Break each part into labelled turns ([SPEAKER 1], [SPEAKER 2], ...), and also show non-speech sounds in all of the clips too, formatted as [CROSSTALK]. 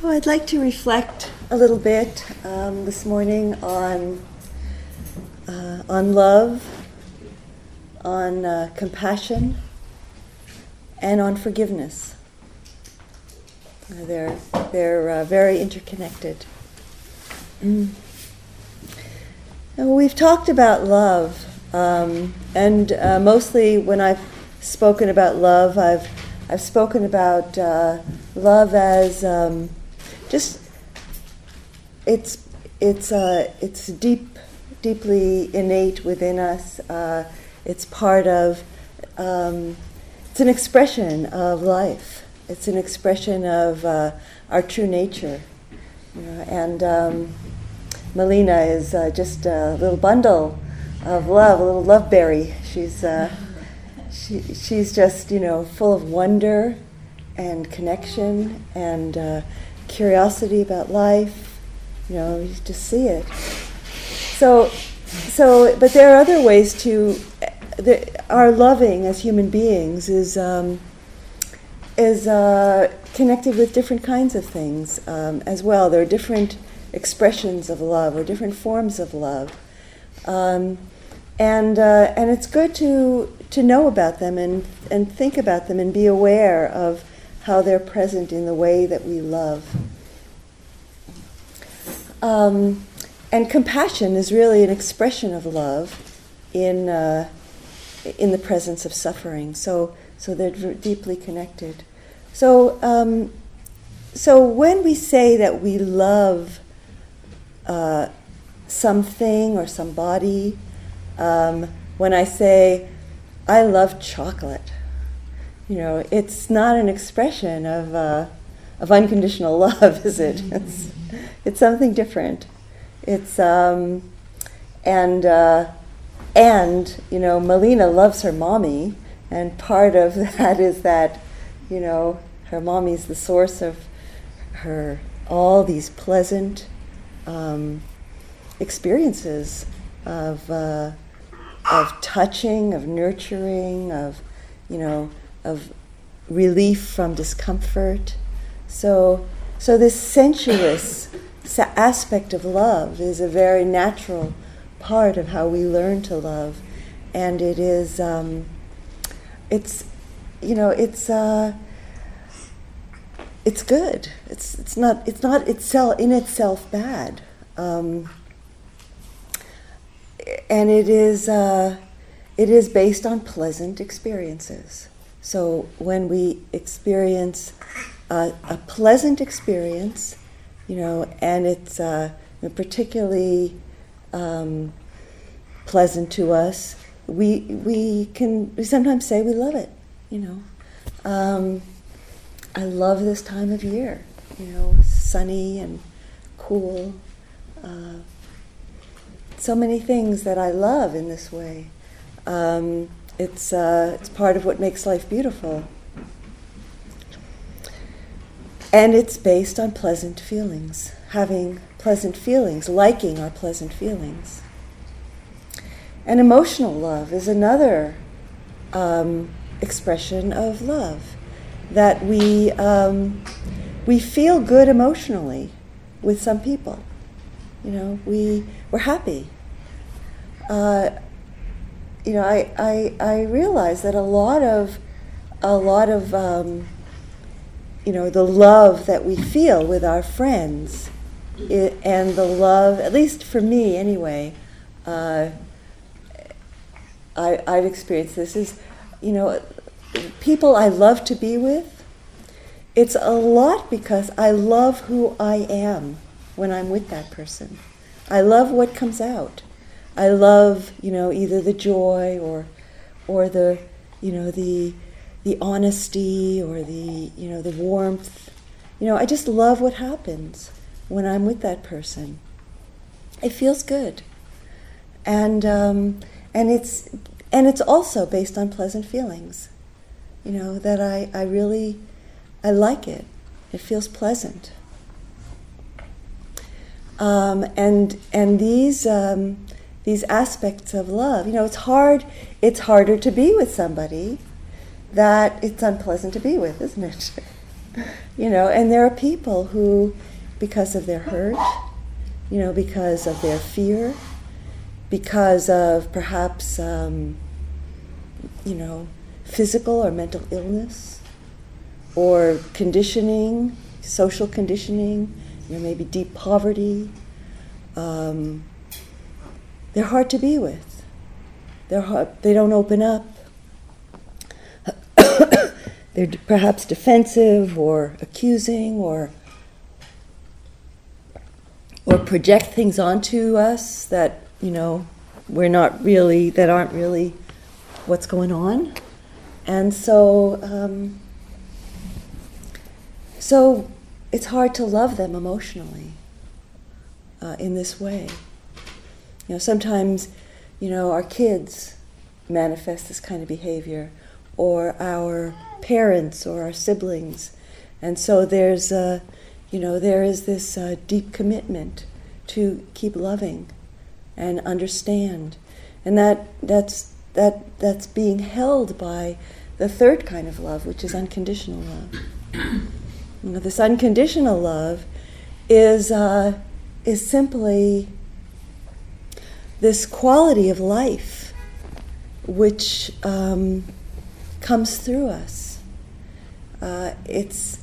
[SPEAKER 1] So I'd like to reflect a little bit um, this morning on uh, on love, on uh, compassion, and on forgiveness. Uh, they're they're uh, very interconnected. Mm. we've talked about love, um, and uh, mostly when I've spoken about love, I've I've spoken about uh, love as um, just it's it's uh, it's deep, deeply innate within us. Uh, it's part of. Um, it's an expression of life. It's an expression of uh, our true nature. You know, and um, Melina is uh, just a little bundle of love, a little love berry. She's uh, she, she's just you know full of wonder and connection and uh, curiosity about life. You know, you just see it. So, so, but there are other ways to. The, our loving as human beings is um, is uh, connected with different kinds of things um, as well. There are different expressions of love or different forms of love, um, and uh, and it's good to to know about them and and think about them and be aware of how they're present in the way that we love. Um, and compassion is really an expression of love in, uh, in the presence of suffering. So, so they're deeply connected. So, um, so when we say that we love uh, something or somebody, um, when I say, I love chocolate, you know, it's not an expression of, uh, of unconditional [LAUGHS] love, is it? It's, it's something different. It's, um, and, uh, and, you know, Melina loves her mommy, and part of [LAUGHS] that is that, you know, her mommy's the source of her, all these pleasant um, experiences of, uh, of touching, of nurturing, of, you know, of relief from discomfort. So, so this sensuous aspect of love is a very natural part of how we learn to love, and it is, um, it's, you know, it's. Uh, it's good. It's it's not it's not itself in itself bad, um, and it is uh, it is based on pleasant experiences. So when we experience a, a pleasant experience, you know, and it's uh, particularly um, pleasant to us, we we can we sometimes say we love it. You know, um, I love this time of year. You know, sunny and cool. Uh, so many things that I love in this way. Um, it's, uh, it's part of what makes life beautiful. And it's based on pleasant feelings, having pleasant feelings, liking our pleasant feelings. And emotional love is another um, expression of love, that we, um, we feel good emotionally with some people. You know, we, we're happy. Uh, you know, I, I, I realize that a lot of, a lot of, um, you know, the love that we feel with our friends, it, and the love, at least for me anyway, uh, I, I've experienced this is, you know, people I love to be with. It's a lot because I love who I am when I'm with that person. I love what comes out. I love, you know, either the joy or, or the, you know, the, the honesty or the, you know, the warmth. You know, I just love what happens when I'm with that person. It feels good, and um, and it's and it's also based on pleasant feelings. You know that I, I really I like it. It feels pleasant. Um, and and these um, these aspects of love. You know, it's hard. It's harder to be with somebody that it's unpleasant to be with, isn't it? [LAUGHS] you know, and there are people who, because of their hurt, you know, because of their fear, because of perhaps, um, you know, physical or mental illness, or conditioning, social conditioning, you know, maybe deep poverty. Um, they're hard to be with. They're hard, they don't open up. [COUGHS] they're perhaps defensive or accusing or or project things onto us that you know we're not really that aren't really what's going on and so um, so it's hard to love them emotionally uh, in this way you know sometimes you know our kids manifest this kind of behavior or our parents or our siblings and so there's a you know, there is this uh, deep commitment to keep loving and understand, and that that's that that's being held by the third kind of love, which is unconditional love. you know, this unconditional love is uh, is simply this quality of life which um, comes through us. Uh, it's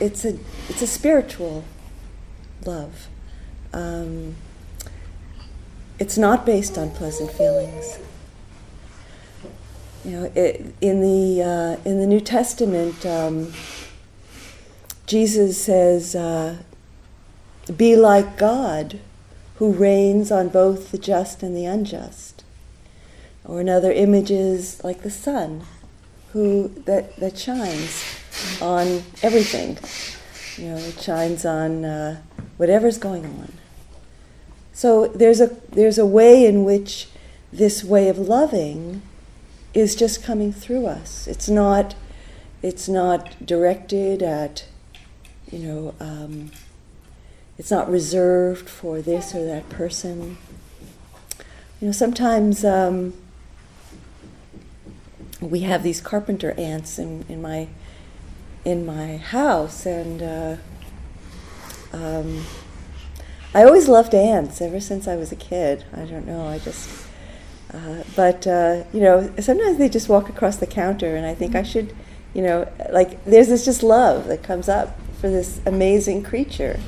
[SPEAKER 1] it's a it's a spiritual love. Um, it's not based on pleasant feelings. You know, it, in the uh, in the New Testament, um, Jesus says, uh, "Be like God, who rains on both the just and the unjust." Or another image is like the sun, who that that shines on everything. You know, it shines on uh, whatever's going on. So there's a there's a way in which this way of loving is just coming through us. It's not it's not directed at you know um, it's not reserved for this or that person. You know, sometimes um, we have these carpenter ants in, in my in my house, and uh, um, I always loved ants ever since I was a kid. I don't know, I just. Uh, but uh, you know, sometimes they just walk across the counter, and I think I should, you know, like there's this just love that comes up for this amazing creature,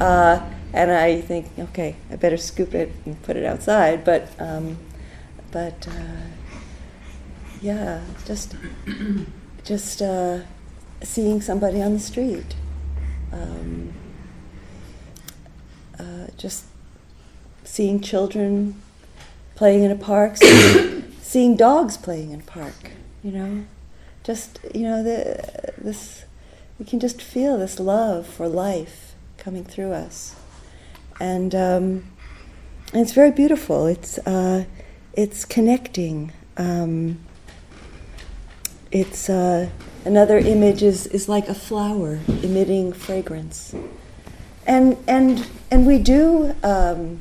[SPEAKER 1] uh, and I think, okay, I better scoop it and put it outside. But, um, but uh, yeah, just, just uh, seeing somebody on the street, um, uh, just seeing children playing in a park, seeing, [COUGHS] seeing, dogs playing in a park, you know, just you know the, this we can just feel this love for life coming through us, and, um, it's very beautiful. It's uh, it's connecting. Um, it's uh, Another image is, is like a flower emitting fragrance. And, and, and we, do, um,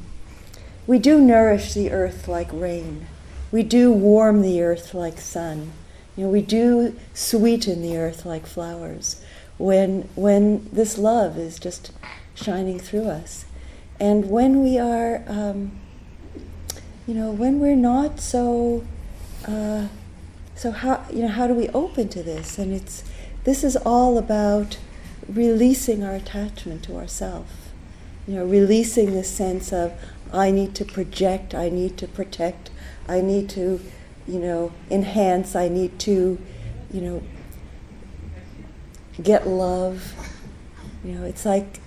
[SPEAKER 1] we do nourish the earth like rain. We do warm the earth like sun. You know, we do sweeten the earth like flowers when, when this love is just shining through us. And when we are, um, you know, when we're not so uh, so how you know how do we open to this? And it's this is all about releasing our attachment to ourself. You know, releasing the sense of I need to project, I need to protect, I need to, you know, enhance, I need to, you know, get love. You know, it's like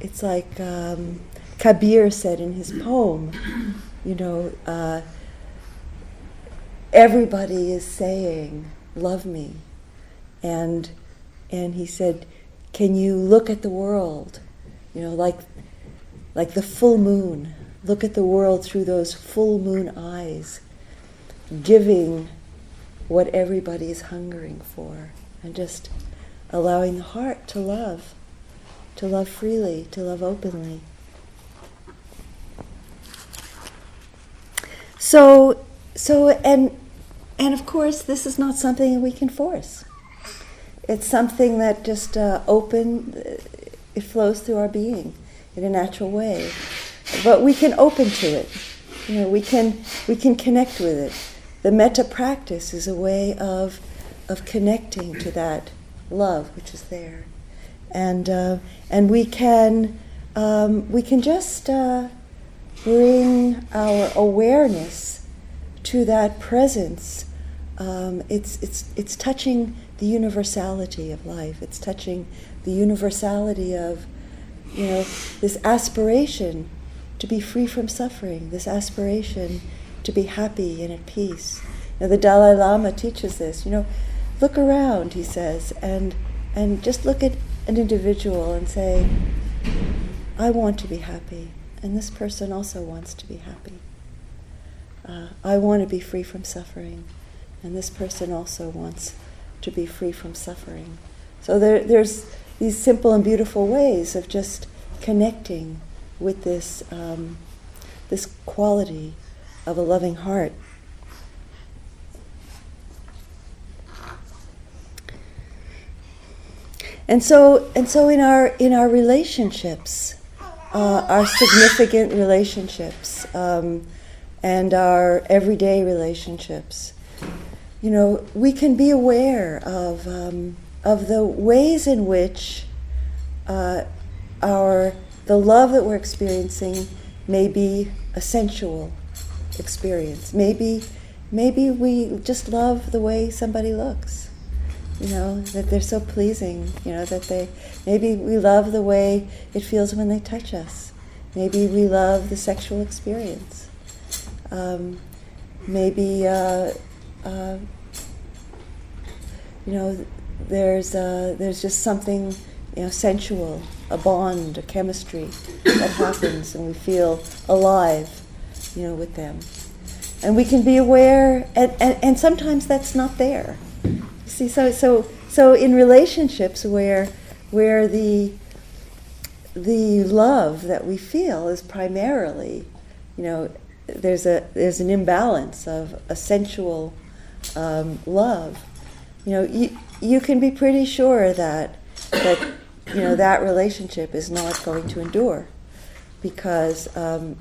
[SPEAKER 1] it's like um, Kabir said in his poem. You know. Uh, everybody is saying, Love me. And, and he said, Can you look at the world? You know, like, like the full moon. Look at the world through those full moon eyes, giving what everybody is hungering for, and just allowing the heart to love, to love freely, to love openly. So, so, and and of course, this is not something we can force. it's something that just uh, open, it flows through our being in a natural way. But we can open to it. You know, we can we can connect with it. The metta practice is a way of of connecting to that love which is there, and uh, and we can um, we can just uh, bring our awareness to that presence. Um, it's it's it's touching the universality of life. It's touching the universality of you know this aspiration to be free from suffering, this aspiration to be happy and at peace. Now, the Dalai Lama teaches this. You know, look around, he says, and and just look at an individual and say, I want to be happy, and this person also wants to be happy. Uh, I want to be free from suffering, and this person also wants to be free from suffering. So there, there's these simple and beautiful ways of just connecting with this, um, this quality of a loving heart. And so, and so in our in our relationships, uh, our significant relationships, um, and our everyday relationships, you know, we can be aware of um, of the ways in which uh, our the love that we're experiencing may be a sensual experience. Maybe, maybe we just love the way somebody looks. You know that they're so pleasing. You know that they. Maybe we love the way it feels when they touch us. Maybe we love the sexual experience. Um, maybe, uh, uh, you know, there's uh, there's just something you know, sensual, a bond, a chemistry that happens, and we feel alive, you know, with them. And we can be aware, and, and, and sometimes that's not there. See, so so so in relationships where where the the love that we feel is primarily, you know, there's a there's an imbalance of a sensual um, love. You know, you you can be pretty sure that that you know that relationship is not going to endure because um,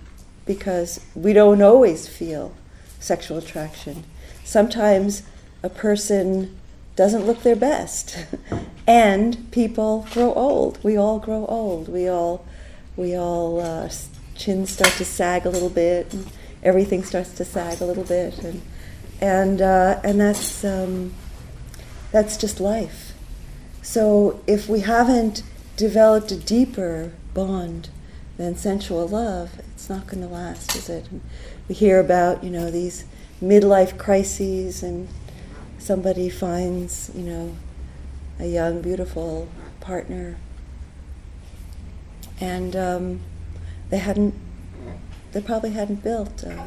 [SPEAKER 1] because we don't always feel sexual attraction. Sometimes a person doesn't look their best, [LAUGHS] and people grow old. We all grow old. We all we all uh, chins start to sag a little bit, and everything starts to sag a little bit, and and uh, and that's um, that's just life. So if we haven't developed a deeper bond than sensual love, it's not going to last, is it? And we hear about, you know, these midlife crises and somebody finds, you know, a young, beautiful partner and um, they hadn't, they probably hadn't built a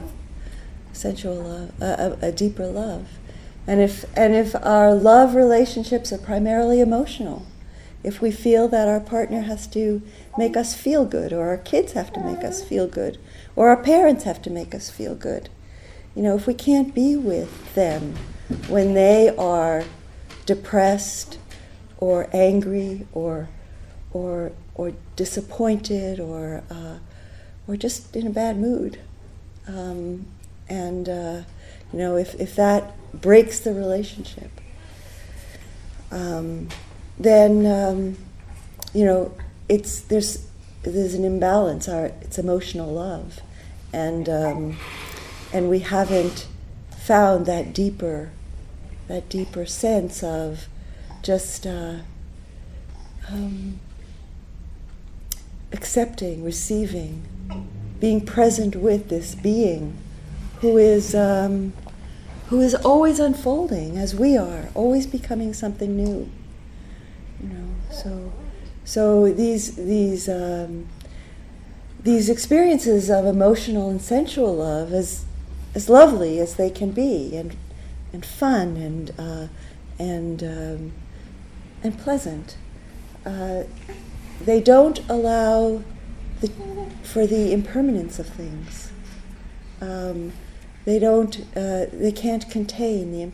[SPEAKER 1] sensual love, a, a, a deeper love. And if, and if our love relationships are primarily emotional, if we feel that our partner has to make us feel good, or our kids have to make us feel good, or our parents have to make us feel good, you know, if we can't be with them when they are depressed or angry or, or, or disappointed or, uh, or just in a bad mood, um, and uh, you know, if, if that breaks the relationship, um, then um, you know it's there's there's an imbalance. Our it's emotional love, and um, and we haven't found that deeper that deeper sense of just uh, um, accepting, receiving, being present with this being who is um, who is always unfolding as we are, always becoming something new. You know, so so these these um, these experiences of emotional and sensual love, as as lovely as they can be, and and fun and uh, and um, and pleasant, uh, they don't allow the, for the impermanence of things. Um, they don't, uh, they can't contain the,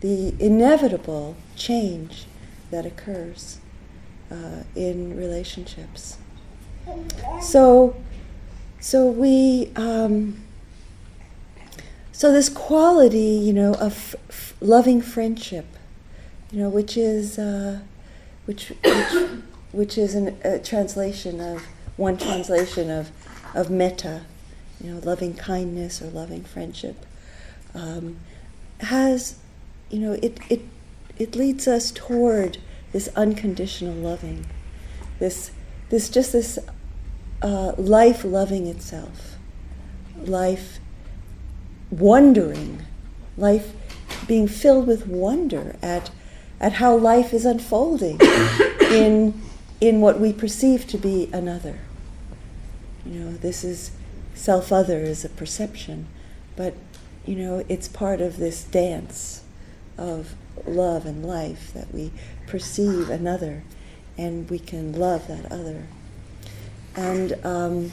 [SPEAKER 1] the inevitable change that occurs uh, in relationships. So, so we, um, so this quality, you know, of f- loving friendship, you know, which is, uh, which, which, which is an, a translation of one translation of, of metta, you know, loving kindness or loving friendship, um, has, you know, it, it, it leads us toward this unconditional loving, this, this just this uh, life loving itself, life wondering, life being filled with wonder at, at how life is unfolding [COUGHS] in, in what we perceive to be another. You know, this is self other is a perception, but you know, it's part of this dance of love and life that we perceive another and we can love that other. And um,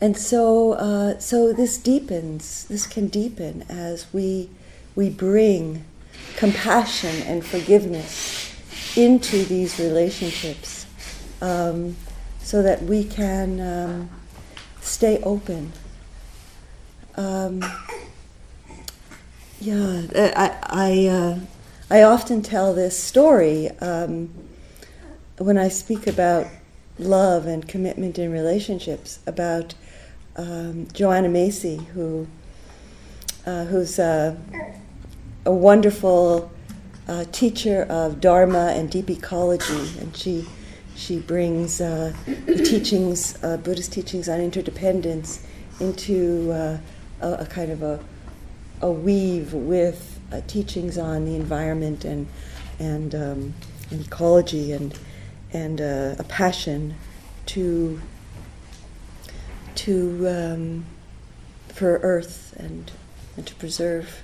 [SPEAKER 1] and so uh, so this deepens. This can deepen as we we bring compassion and forgiveness into these relationships, um, so that we can um, stay open. Um, yeah, I I, uh, I often tell this story um, when I speak about love and commitment in relationships about um, Joanna Macy, who uh, who's a, a wonderful uh, teacher of Dharma and deep ecology, and she she brings uh, the teachings, uh, Buddhist teachings on interdependence, into uh, a, a, kind of a, a weave with uh, teachings on the environment and and, um, and ecology and and a passion to to um, for Earth and and to preserve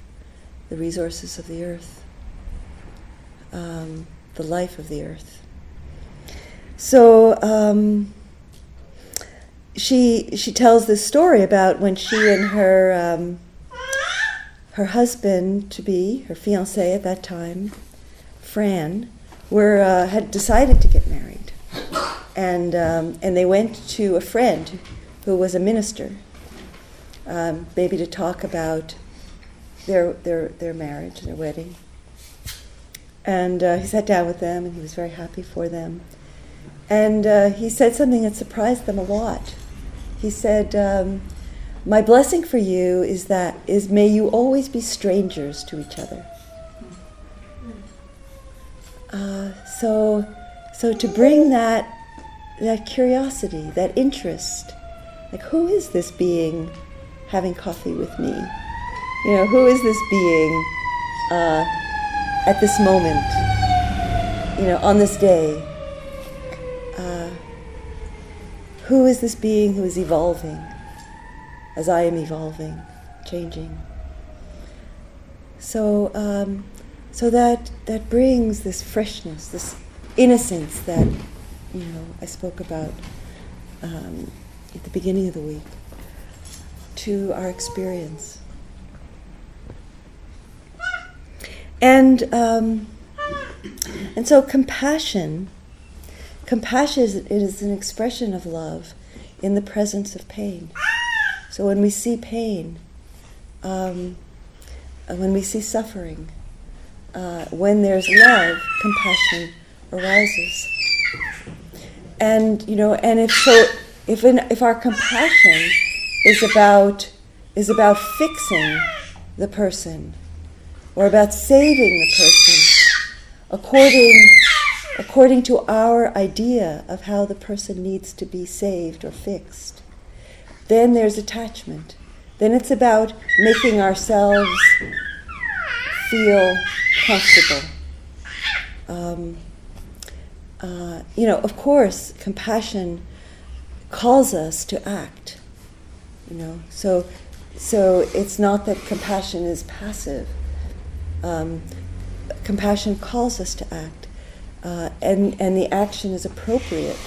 [SPEAKER 1] the resources of the Earth, um, the life of the Earth. So um, she she tells this story about when she and her um, her husband to be her fiance at that time, Fran, were uh, had decided to get married, and um, and they went to a friend who was a minister, um, maybe to talk about their their their marriage, their wedding. And uh, he sat down with them, and he was very happy for them. And uh, he said something that surprised them a lot. He said, um, "My blessing for you is that is may you always be strangers to each other." Uh, so, so to bring that that curiosity, that interest, like who is this being having coffee with me? You know, who is this being uh, at this moment? You know, on this day. Uh, who is this being who is evolving as I am evolving, changing? So, um, so that that brings this freshness, this innocence that you know I spoke about um, at the beginning of the week to our experience. And um, and so compassion, compassion is, it is an expression of love in the presence of pain. So when we see pain, um, when we see suffering, uh, when there's love, compassion arises. And you know, and if so, if in, if our compassion is about is about fixing the person or about saving the person according according to our idea of how the person needs to be saved or fixed, then there's attachment. Then it's about making ourselves feel comfortable. Um, uh, you know, of course, compassion calls us to act. You know, so so it's not that compassion is passive. Um, compassion calls us to act, uh, and and the action is appropriate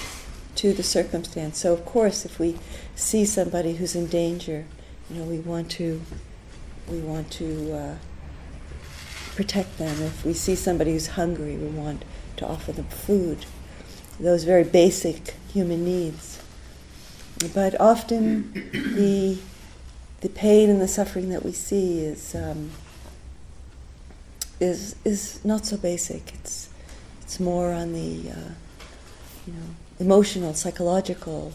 [SPEAKER 1] to the circumstance. So of course, if we see somebody who's in danger, You know, we want to we want to uh, protect them. If we see somebody who's hungry, we want to offer them food. Those very basic human needs. But often the the pain and the suffering that we see is um, is is not so basic. It's it's more on the uh, you know emotional, psychological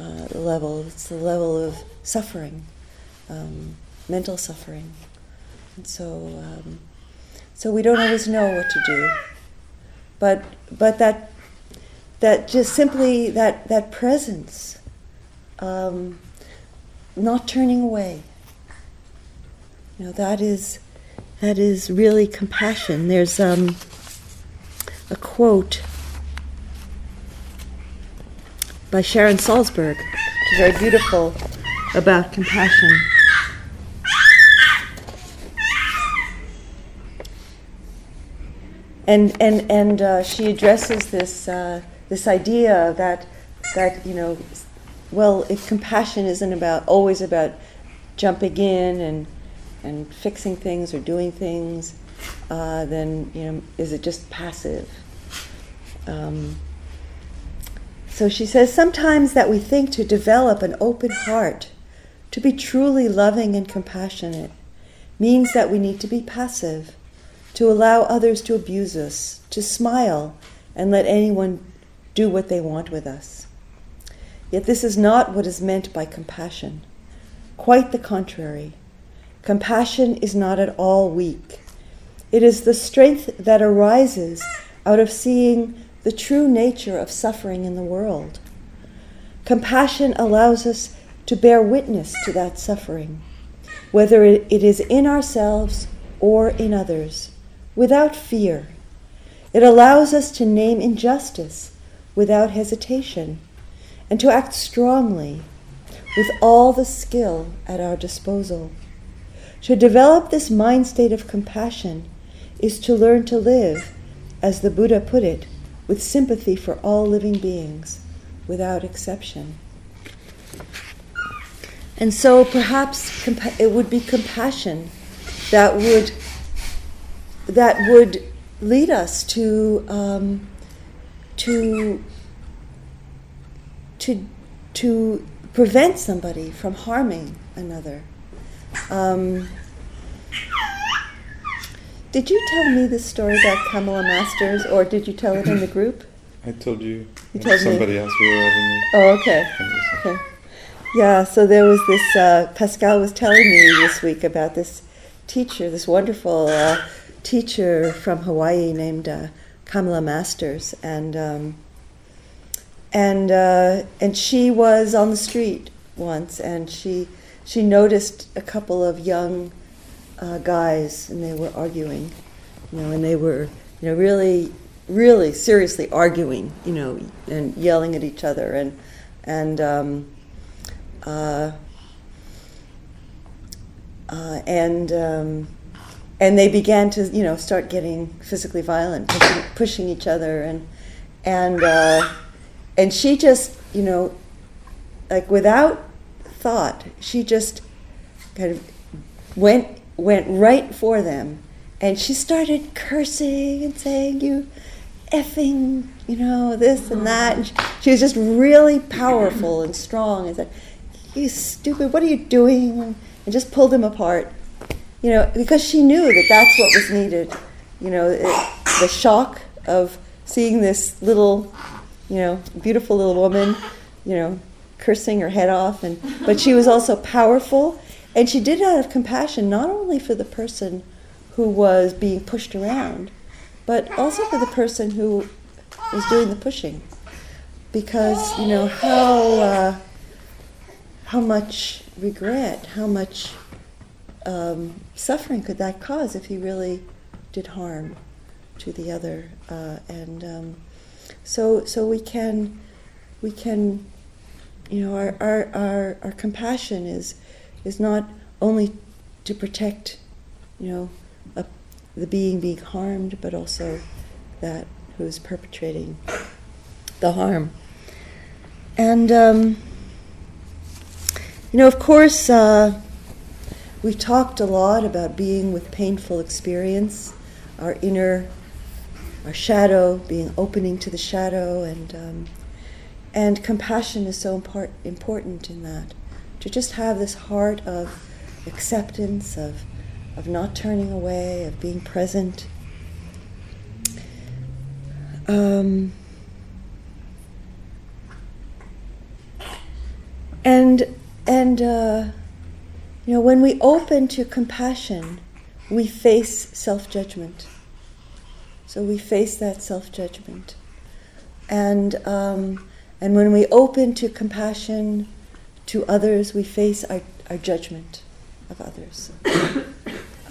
[SPEAKER 1] uh, level. It's the level of suffering, um, mental suffering, and so um, so we don't always know what to do. But but that that just simply that that presence, um, not turning away. You know that is that is really compassion. There's um, a quote by Sharon Salzberg, which is very beautiful about compassion. And, and, and uh, she addresses this, uh, this idea that, that, you know, well, if compassion isn't about always about jumping in and, and fixing things or doing things, uh, then, you know, is it just passive? Um, so she says, sometimes that we think to develop an open heart, to be truly loving and compassionate, means that we need to be passive, to allow others to abuse us, to smile and let anyone do what they want with us. Yet this is not what is meant by compassion. Quite the contrary. Compassion is not at all weak. It is the strength that arises out of seeing the true nature of suffering in the world. Compassion allows us to bear witness to that suffering, whether it is in ourselves or in others, without fear. It allows us to name injustice without hesitation and to act strongly with all the skill at our disposal. To develop this mind state of compassion is to learn to live, as the Buddha put it, with sympathy for all living beings, without exception. And so perhaps compa- it would be compassion that would that would lead us to um, to to to prevent somebody from harming another. Um, did you tell me this story about Kamala Masters, or did you tell it in the group?
[SPEAKER 2] I told you.
[SPEAKER 1] You told
[SPEAKER 2] somebody
[SPEAKER 1] me.
[SPEAKER 2] else we were having.
[SPEAKER 1] Oh, okay. Okay. Yeah, so there was this, uh, Pascal was telling me this week about this teacher, this wonderful uh, teacher from Hawaii named uh, Kamala Masters. And, um, and, uh, and she was on the street once and she, she noticed a couple of young uh, guys and they were arguing, you know, and they were, you know, really, really seriously arguing, you know, and yelling at each other. And, and, um, uh, uh, and um, and they began to you know start getting physically violent, pushing, pushing each other, and and uh, and she just you know like without thought, she just kind of went went right for them, and she started cursing and saying you effing you know this and that, and she, she was just really powerful and strong, and said you stupid, what are you doing? And just pulled them apart. You know, because she knew that that's what was needed. You know, it, the shock of seeing this little, you know, beautiful little woman, you know, cursing her head off. And, but she was also powerful. And she did it out of compassion, not only for the person who was being pushed around, but also for the person who was doing the pushing. Because, you know, how. Uh, how much regret, how much um, suffering could that cause if he really did harm to the other? Uh, and um, so, so we can, we can, you know, our, our, our, our compassion is, is not only to protect, you know, a, the being being harmed, but also that who's perpetrating the harm. And um, you know, of course, uh, we talked a lot about being with painful experience, our inner, our shadow, being opening to the shadow, and um, and compassion is so import- important in that. To just have this heart of acceptance, of of not turning away, of being present. Um, and and uh, you know when we open to compassion, we face self judgment. So we face that self judgment, and um, and when we open to compassion to others, we face our, our judgment of others. [COUGHS]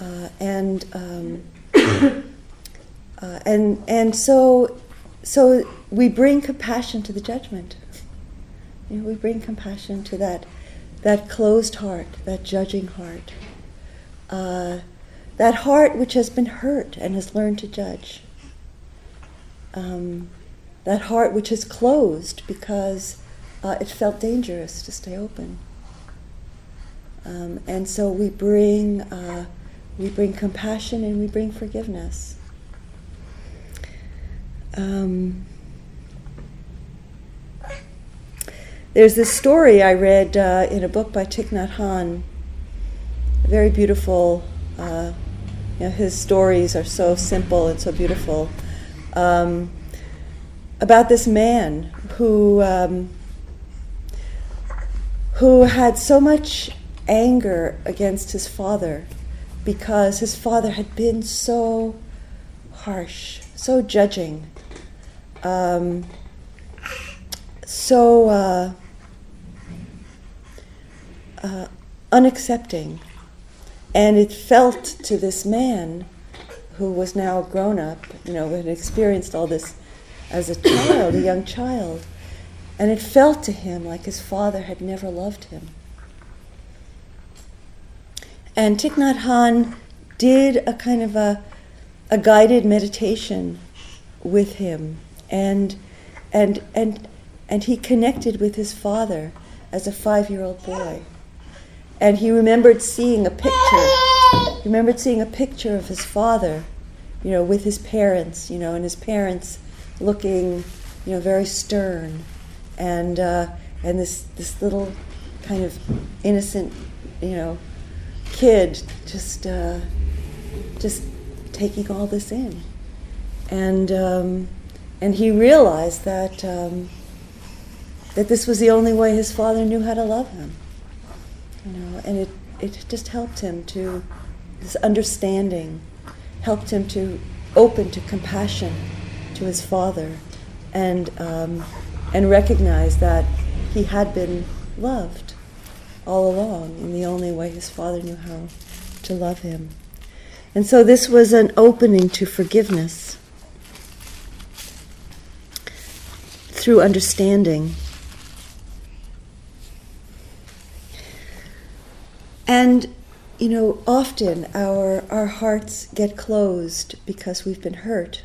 [SPEAKER 1] Uh, and um, [COUGHS] uh, and and so so we bring compassion to the judgment. You know, we bring compassion to that that closed heart, that judging heart, uh, that heart which has been hurt and has learned to judge. Um, that heart which is closed because uh, it felt dangerous to stay open. Um, and so we bring uh, we bring compassion and we bring forgiveness. Um, there's this story I read uh, in a book by Thich Nhat Hanh, very beautiful. Uh, you know, his stories are so simple and so beautiful. Um, about this man who um, who had so much anger against his father because his father had been so harsh, so judging, um, so uh, uh, unaccepting. And it felt to this man who was now grown up, you know, had experienced all this as a child, a young child, and it felt to him like his father had never loved him. And Thich Nhat Hanh did a kind of a, a guided meditation with him, and and and and he connected with his father as a five-year-old boy, and he remembered seeing a picture. Remembered seeing a picture of his father, you know, with his parents, you know, and his parents looking, you know, very stern, and uh, and this this little kind of innocent, you know, kid just uh, just taking all this in, and um, and he realized that um, that this was the only way his father knew how to love him, you know, and it it just helped him to this understanding, helped him to open to compassion to his father, and um, and recognize that he had been loved all along in the only way his father knew how to love him. And so this was an opening to forgiveness through understanding. And you know, often our our hearts get closed because we've been hurt.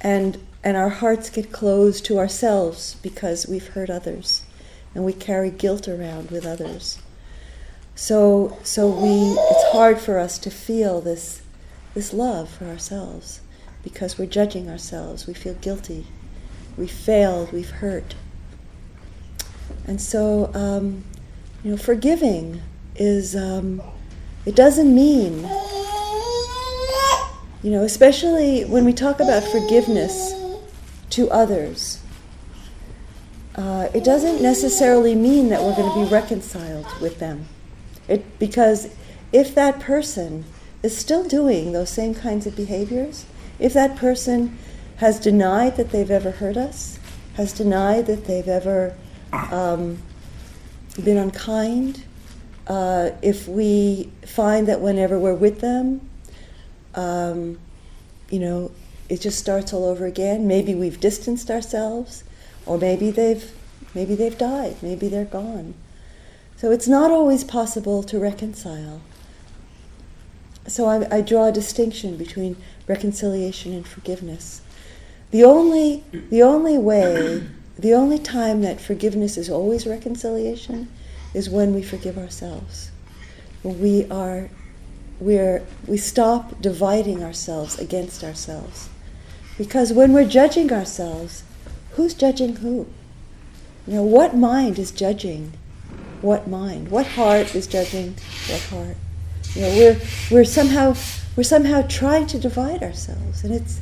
[SPEAKER 1] And and our hearts get closed to ourselves because we've hurt others and we carry guilt around with others. So, so we, it's hard for us to feel this, this love for ourselves because we're judging ourselves. We feel guilty. We failed. We've hurt. And so, um, you know, forgiving is, um, it doesn't mean, you know, especially when we talk about forgiveness to others, uh, it doesn't necessarily mean that we're going to be reconciled with them. It, because if that person is still doing those same kinds of behaviors, if that person has denied that they've ever hurt us, has denied that they've ever um, been unkind, uh, if we find that whenever we're with them, um, you know, it just starts all over again. Maybe we've distanced ourselves or maybe they've maybe they've died, maybe they're gone. So it's not always possible to reconcile. So I, I draw a distinction between reconciliation and forgiveness. The only the only way, the only time that forgiveness is always reconciliation is when we forgive ourselves. We are we're, we stop dividing ourselves against ourselves. Because when we're judging ourselves, who's judging who? You know, what mind is judging what mind? What heart is judging what heart? You know, we're, we're somehow we're somehow trying to divide ourselves, and it's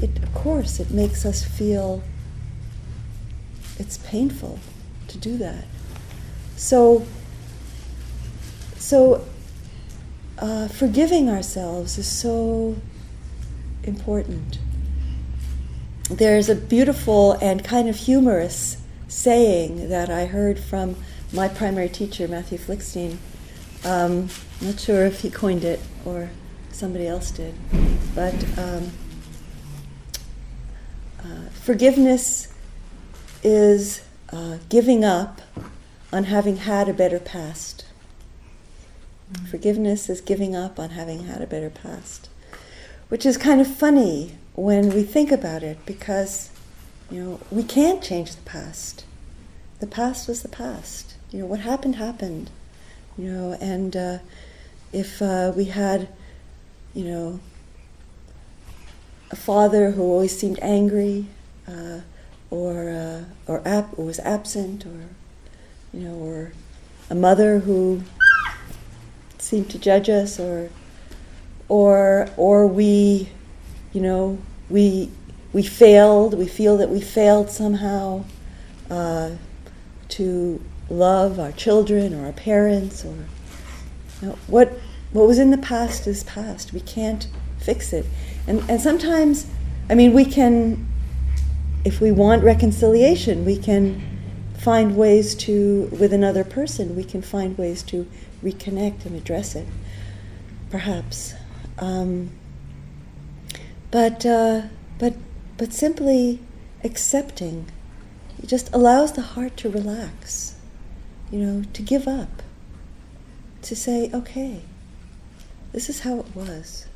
[SPEAKER 1] it of course it makes us feel it's painful to do that. So so uh, forgiving ourselves is so important. There's a beautiful and kind of humorous saying that I heard from my primary teacher, Matthew Flickstein. Um, not sure if he coined it or somebody else did, but um, uh, forgiveness is uh, giving up on having had a better past. Mm. Forgiveness is giving up on having had a better past, which is kind of funny when we think about it because, you know, we can't change the past. The past was the past. You know, what happened, happened. You know, and uh, if uh, we had, you know, a father who always seemed angry, uh, or uh, or, ap- or was absent, or you know, or a mother who seemed to judge us, or or or we, you know, we we failed. We feel that we failed somehow uh, to love our children or our parents, or you know, what what was in the past is past. We can't fix it, and and sometimes, I mean, we can, if we want reconciliation, we can find ways to with another person. We can find ways to reconnect and address it, perhaps. Um, but uh, but but simply accepting it just allows the heart to relax, you know, to give up, to say, okay, this is how it was.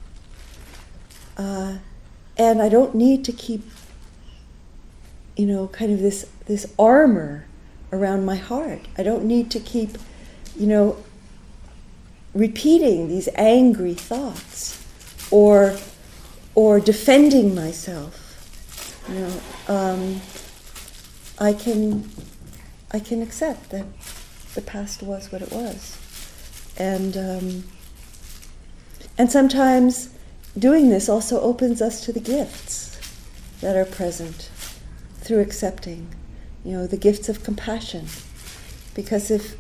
[SPEAKER 1] Uh, and I don't need to keep, you know, kind of this, this armor around my heart. I don't need to keep, you know, repeating these angry thoughts or or defending myself. You know, um, I can I can accept that the past was what it was, and um, and sometimes doing this also opens us to the gifts that are present through accepting, you know, the gifts of compassion, because if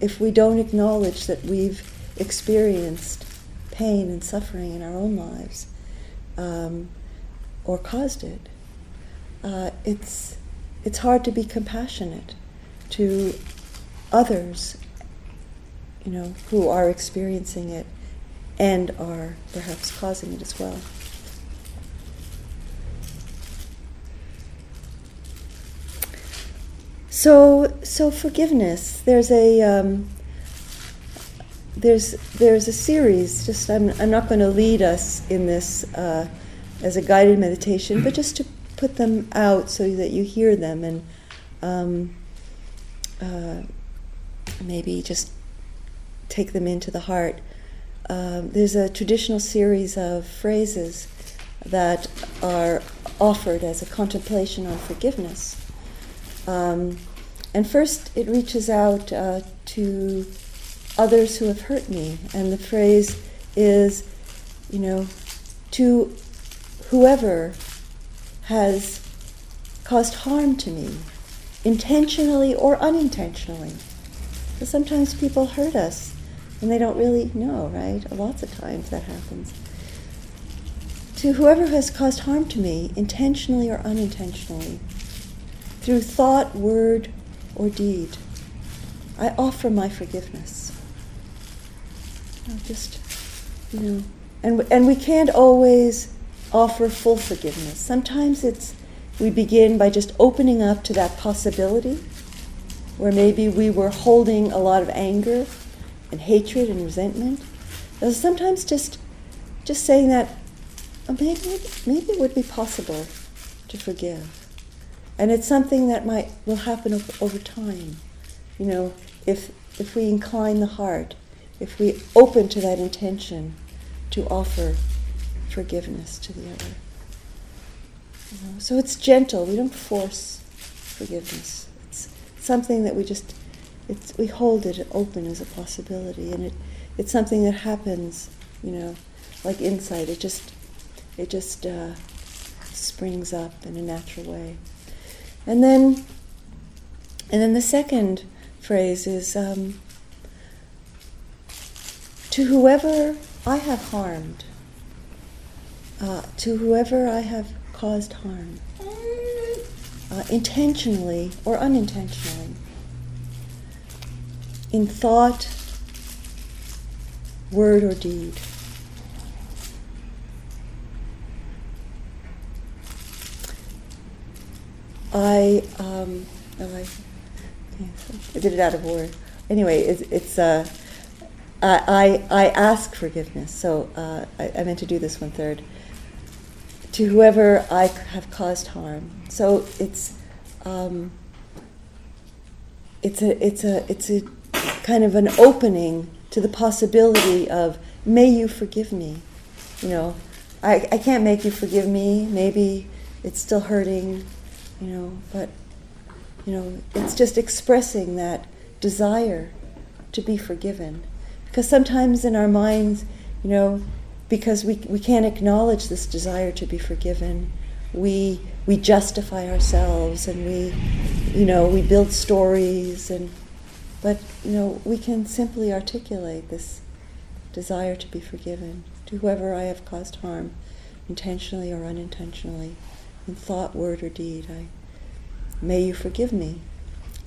[SPEAKER 1] if we don't acknowledge that we've experienced pain and suffering in our own lives um, or caused it, uh, it's, it's hard to be compassionate to others, you know, who are experiencing it and are perhaps causing it as well. So, so forgiveness. There's a um, there's there's a series. Just I'm I'm not going to lead us in this uh, as a guided meditation, but just to put them out so that you hear them and um, uh, maybe just take them into the heart. Um, there's a traditional series of phrases that are offered as a contemplation on forgiveness. Um, and first, it reaches out uh, to others who have hurt me. And the phrase is, you know, to whoever has caused harm to me, intentionally or unintentionally. Because sometimes people hurt us and they don't really know, right? Lots of times that happens. To whoever has caused harm to me, intentionally or unintentionally, through thought, word, or deed, I offer my forgiveness just, you know, and, and we can't always offer full forgiveness. Sometimes it's, we begin by just opening up to that possibility where maybe we were holding a lot of anger and hatred and resentment. Sometimes just, just saying that oh, maybe, maybe it would be possible to forgive. And it's something that might will happen over time. You know, if if we incline the heart, if we open to that intention to offer forgiveness to the other. You know, so it's gentle. We don't force forgiveness. It's something that we just it's, we hold it open as a possibility, and it it's something that happens. You know, like insight. It just it just uh, springs up in a natural way, and then and then the second phrase is um, to whoever I have harmed, uh, to whoever I have caused harm, uh, intentionally or unintentionally, in thought, word, or deed. I, um, I, I did it out of order. Anyway, it's, it's uh, I, I ask forgiveness, so uh, I, I meant to do this one third. To whoever I have caused harm. So it's um, it's a it's a it's a kind of an opening to the possibility of may you forgive me. You know, I, I can't make you forgive me. Maybe it's still hurting, you know, but you know, it's just expressing that desire to be forgiven. Because sometimes in our minds, you know, because we, we can't acknowledge this desire to be forgiven, we, we justify ourselves and we, you know, we build stories and, but, you know, we can simply articulate this desire to be forgiven to whoever I have caused harm, intentionally or unintentionally, in thought, word, or deed. I, may you forgive me.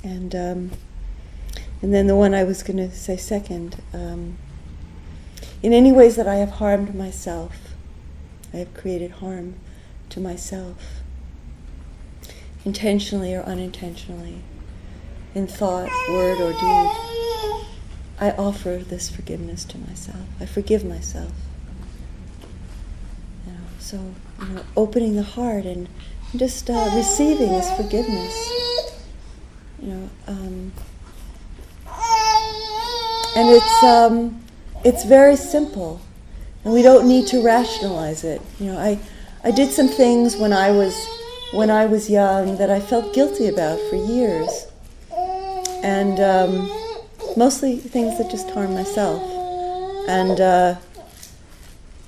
[SPEAKER 1] And, um, and then the one I was going to say second um, in any ways that I have harmed myself, I have created harm to myself, intentionally or unintentionally, in thought, word, or deed. I offer this forgiveness to myself. I forgive myself. So, you know, opening the heart and just uh, receiving this forgiveness. You know, um, and it's um, it's very simple, and we don't need to rationalize it. You know, I I did some things when I was when I was young that I felt guilty about for years, and um, mostly things that just harm myself, and. Uh,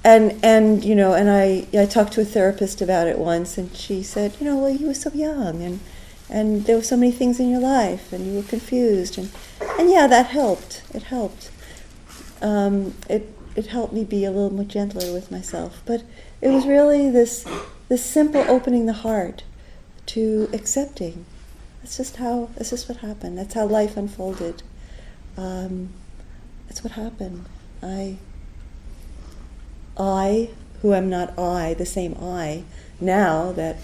[SPEAKER 1] and and you know, and I I talked to a therapist about it once, and she said, you know, well, you were so young, and and there were so many things in your life, and you were confused, and and yeah, that helped. It helped. Um, it it helped me be a little more gentler with myself, but it was really this this simple opening the heart to accepting. That's just how. That's just what happened. That's how life unfolded. Um, that's what happened. I I, who am not I, the same I now that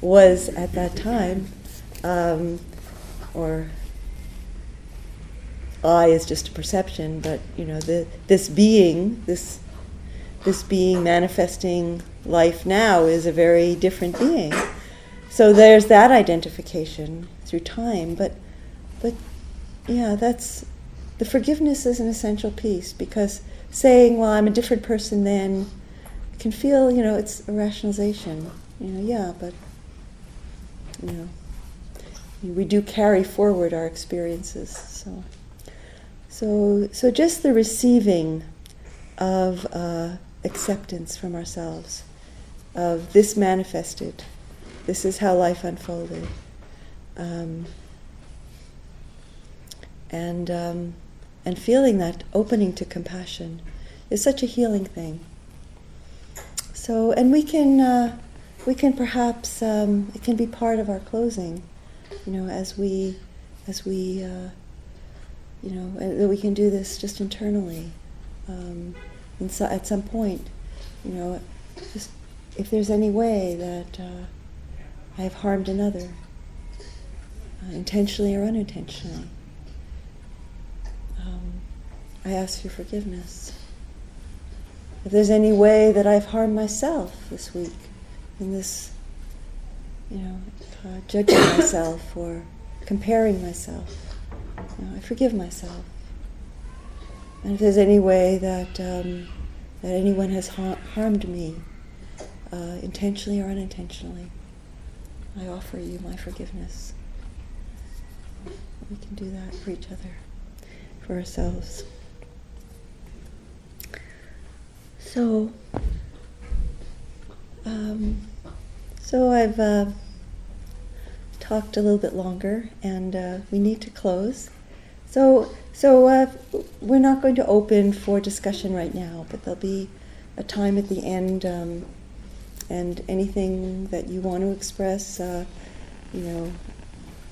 [SPEAKER 1] was at that time, um, or I is just a perception, but you know, the, this being, this this being manifesting life now is a very different being. So there's that identification through time, but but yeah, that's the forgiveness is an essential piece because saying, well, I'm a different person then, can feel, you know, it's a rationalization. You know, yeah, but, you know, we do carry forward our experiences. So, so, so just the receiving of uh, acceptance from ourselves, of this manifested, this is how life unfolded. Um, and um, and feeling that opening to compassion is such a healing thing. So, and we can, uh, we can perhaps, um, it can be part of our closing, you know, as we, as we, uh, you know, that we can do this just internally. Um, and so at some point, you know, just if there's any way that uh, I have harmed another, uh, intentionally or unintentionally, I ask for forgiveness. If there's any way that I've harmed myself this week in this, you know, uh, judging [COUGHS] myself or comparing myself, You know, I forgive myself. And if there's any way that um, that anyone has har- harmed me, uh, intentionally or unintentionally, I offer you my forgiveness. We can do that for each other, for ourselves. So, um, so I've uh, talked a little bit longer, and uh, we need to close. So, so uh, we're not going to open for discussion right now, but there'll be a time at the end, um, and anything that you want to express, uh, you know,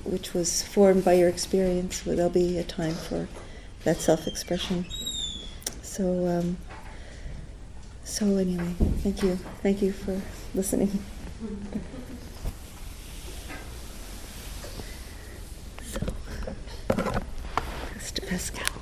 [SPEAKER 1] which was formed by your experience, there'll be a time for that self-expression. So, um, so anyway, thank you, thank you for listening. so, Mr. Pascal.